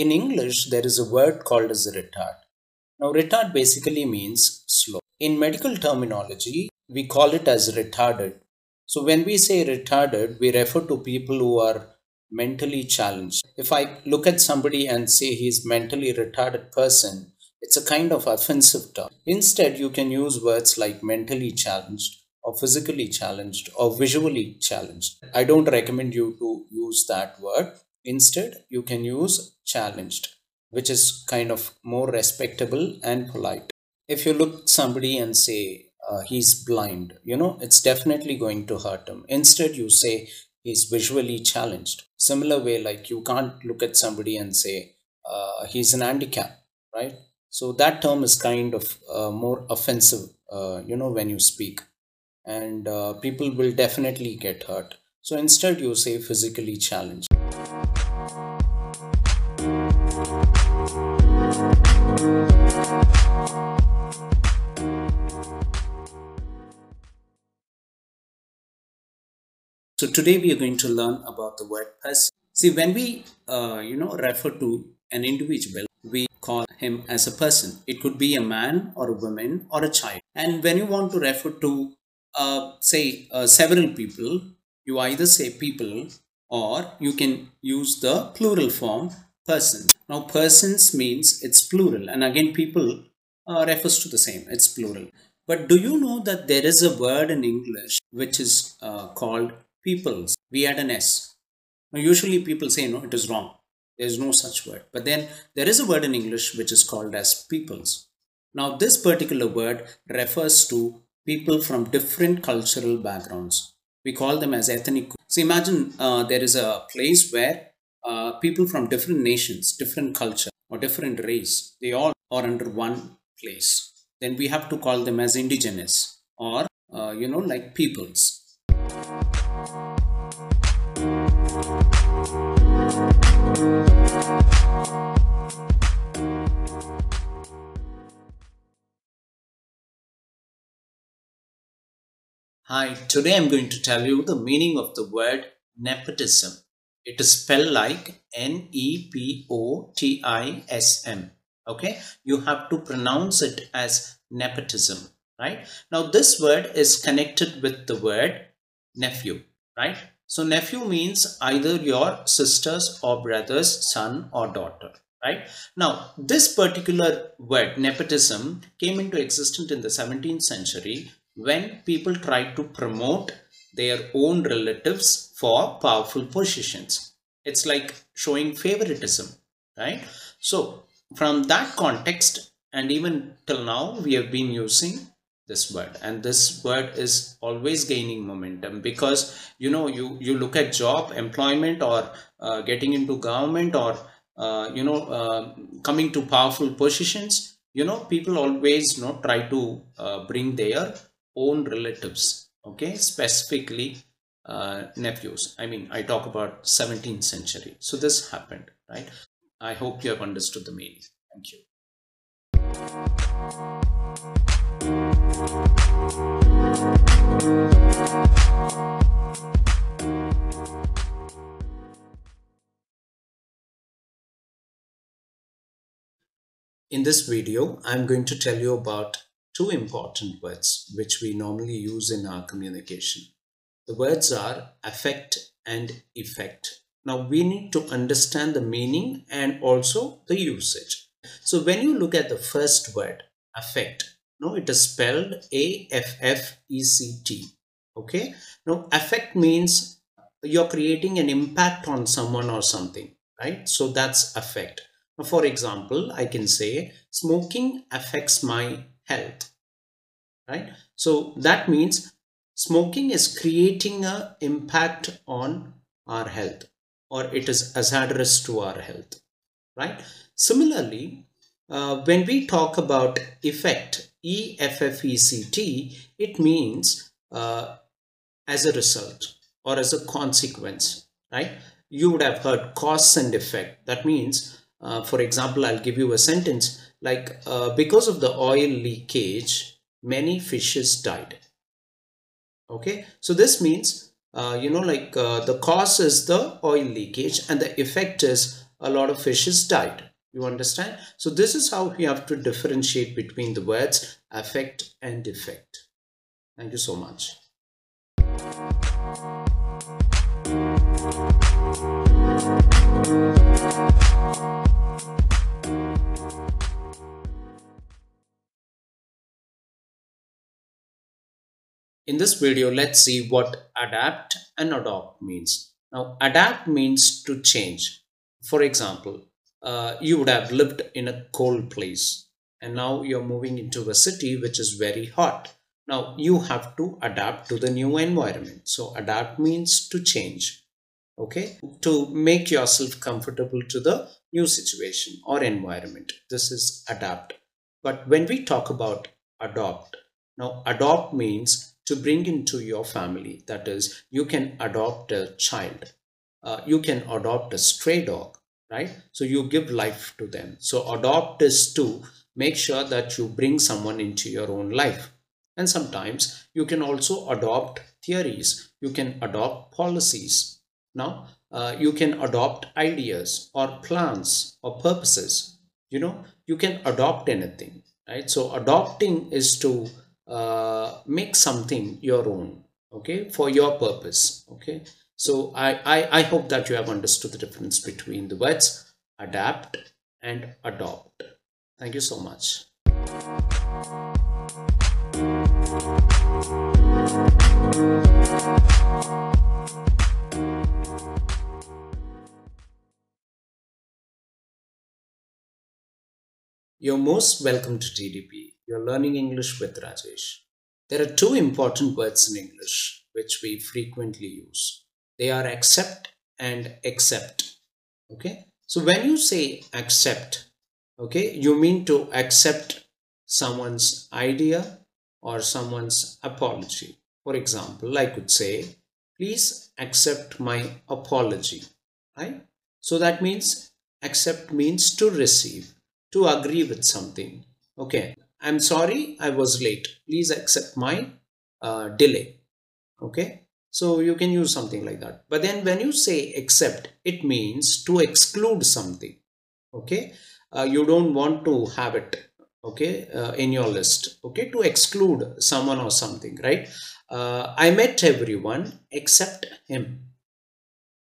In English, there is a word called as retard. Now, retard basically means slow. In medical terminology, we call it as retarded. So, when we say retarded, we refer to people who are mentally challenged. If I look at somebody and say he's mentally retarded person, it's a kind of offensive term. Instead, you can use words like mentally challenged or physically challenged or visually challenged. I don't recommend you to use that word. Instead, you can use challenged, which is kind of more respectable and polite. If you look somebody and say uh, he's blind, you know, it's definitely going to hurt him. Instead, you say he's visually challenged. Similar way, like you can't look at somebody and say uh, he's an handicap, right? So that term is kind of uh, more offensive, uh, you know, when you speak and uh, people will definitely get hurt. So instead you say physically challenged. So today we are going to learn about the word person. See, when we, uh, you know, refer to an individual, we call him as a person. It could be a man or a woman or a child. And when you want to refer to uh, say uh, several people, you either say people or you can use the plural form persons. Now persons means it's plural and again people uh, refers to the same, it's plural. But do you know that there is a word in English which is uh, called peoples? We add an S. Now usually people say no, it is wrong. There is no such word. But then there is a word in English which is called as peoples. Now this particular word refers to people from different cultural backgrounds. We call them as ethnic. So imagine uh, there is a place where uh, people from different nations, different culture or different race, they all are under one place. Then we have to call them as indigenous or, uh, you know, like peoples. Hi, today I'm going to tell you the meaning of the word nepotism. It is spelled like N E P O T I S M. Okay, you have to pronounce it as nepotism, right? Now, this word is connected with the word nephew, right? So, nephew means either your sister's or brother's son or daughter, right? Now, this particular word nepotism came into existence in the 17th century when people tried to promote their own relatives for powerful positions. It's like showing favoritism, right? So, from that context, and even till now, we have been using this word. And this word is always gaining momentum because you know you you look at job employment or uh, getting into government or uh, you know uh, coming to powerful positions you know people always you know try to uh, bring their own relatives okay? Specifically uh, nephews. I mean i talk about 17th century. So this happened right? I hope you have understood the meaning. Thank you in this video i'm going to tell you about two important words which we normally use in our communication. The words are affect and effect. Now we need to understand the meaning and also the usage. So when you look at the first word, affect, no, it is spelled A-F-F-E-C-T. Okay. Now affect means you're creating an impact on someone or something, right? So that's affect. Now, for example, I can say smoking affects my health right so that means smoking is creating a impact on our health or it is hazardous to our health right similarly uh, when we talk about effect e f f e c t it means uh, as a result or as a consequence right? You would have heard cause and effect. That means uh, for example i'll give you a sentence like uh, because of the oil leakage many fishes died. Okay? So this means uh, you know like uh, the cause is the oil leakage and the effect is a lot of fishes died. You understand? So this is how we have to differentiate between the words affect and effect. Thank you so much. In this video, let's see what adapt and adopt means. Now, adapt means to change. For example, uh, you would have lived in a cold place and now you're moving into a city which is very hot. Now, you have to adapt to the new environment. So, adapt means to change, okay, to make yourself comfortable to the new situation or environment. This is adapt. But when we talk about adopt, now adopt means to bring into your family. That is, you can adopt a child. Uh, you can adopt a stray dog, right? So you give life to them. So adopt is to make sure that you bring someone into your own life. And sometimes you can also adopt theories. You can adopt policies. Now, uh, you can adopt ideas or plans or purposes. You know, you can adopt anything, right? So adopting is to uh, make something your own okay for your purpose okay so I, I i hope that you have understood the difference between the words adapt and adopt thank you so much You're most welcome to TDP. You're learning English with Rajesh. There are two important words in English which we frequently use. They are accept and accept. Okay. So when you say accept, okay, you mean to accept someone's idea or someone's apology. For example, I could say, please accept my apology. Right? So that means accept means to receive to agree with something. Okay, I'm sorry I was late. Please accept my uh, delay. Okay, so you can use something like that. But then when you say accept, it means to exclude something. Okay, uh, you don't want to have it okay uh, in your list okay to exclude someone or something right uh, i met everyone except him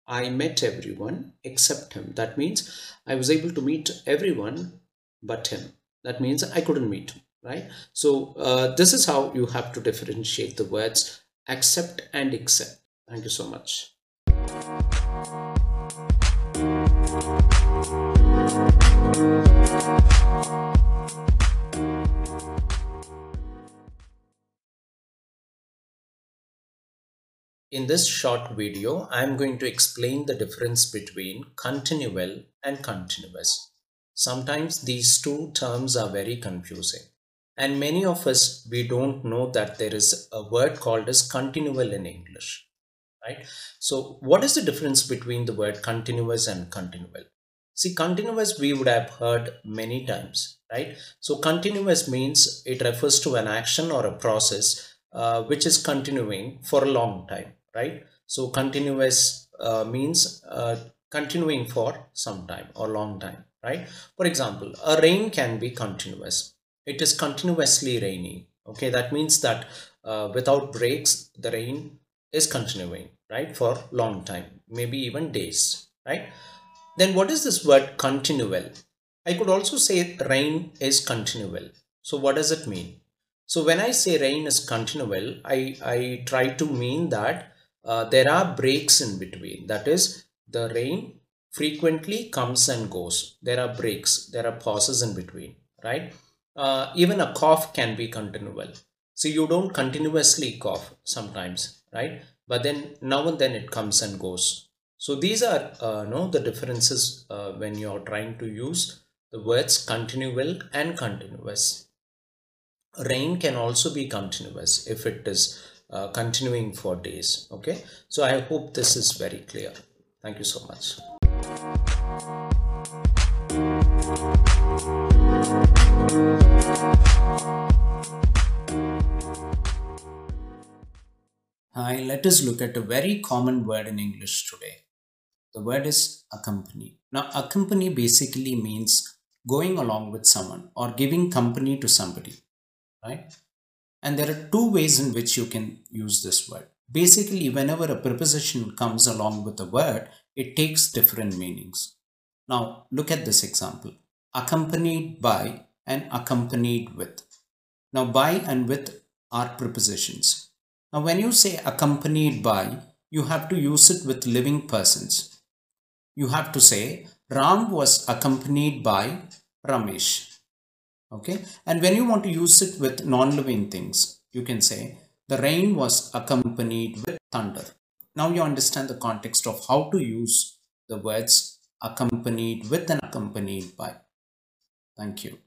i met everyone except him that means i was able to meet everyone but him. That means I couldn't meet him, right? So uh, this is how you have to differentiate the words accept and accept. Thank you so much. In this short video, I am going to explain the difference between continual and continuous. Sometimes these two terms are very confusing. And many of us, we don't know that there is a word called as continual in English, right? So what is the difference between the word continuous and continual? See, continuous we would have heard many times, right? So continuous means it refers to an action or a process uh, which is continuing for a long time, right? So continuous uh, means uh, continuing for some time or long time right for example a rain can be continuous it is continuously raining okay? That means that uh, without breaks the rain is continuing right for long time maybe even days right? Then what is this word continual? I could also say rain is continual. So what does it mean? So when i say rain is continual i i try to mean that uh, there are breaks in between. That is the rain frequently comes and goes. There are breaks, there are pauses in between, right? Uh, even a cough can be continual. So you don't continuously cough sometimes, right? But then now and then it comes and goes. So these are uh, no the differences uh, when you're trying to use the words continual and continuous. Rain can also be continuous if it is uh, continuing for days. Okay, so I hope this is very clear. Thank you so much. Hi, let us look at a very common word in English today. The word is accompany. Now, accompany basically means going along with someone or giving company to somebody, right? And there are two ways in which you can use this word. Basically, whenever a preposition comes along with a word, it takes different meanings. Now, look at this example accompanied by and accompanied with. Now, by and with are prepositions. Now, when you say accompanied by, you have to use it with living persons. You have to say Ram was accompanied by Ramesh. Okay. And when you want to use it with non-living things, you can say the rain was accompanied with thunder. Now you understand the context of how to use the words accompanied with and accompanied by. Thank you.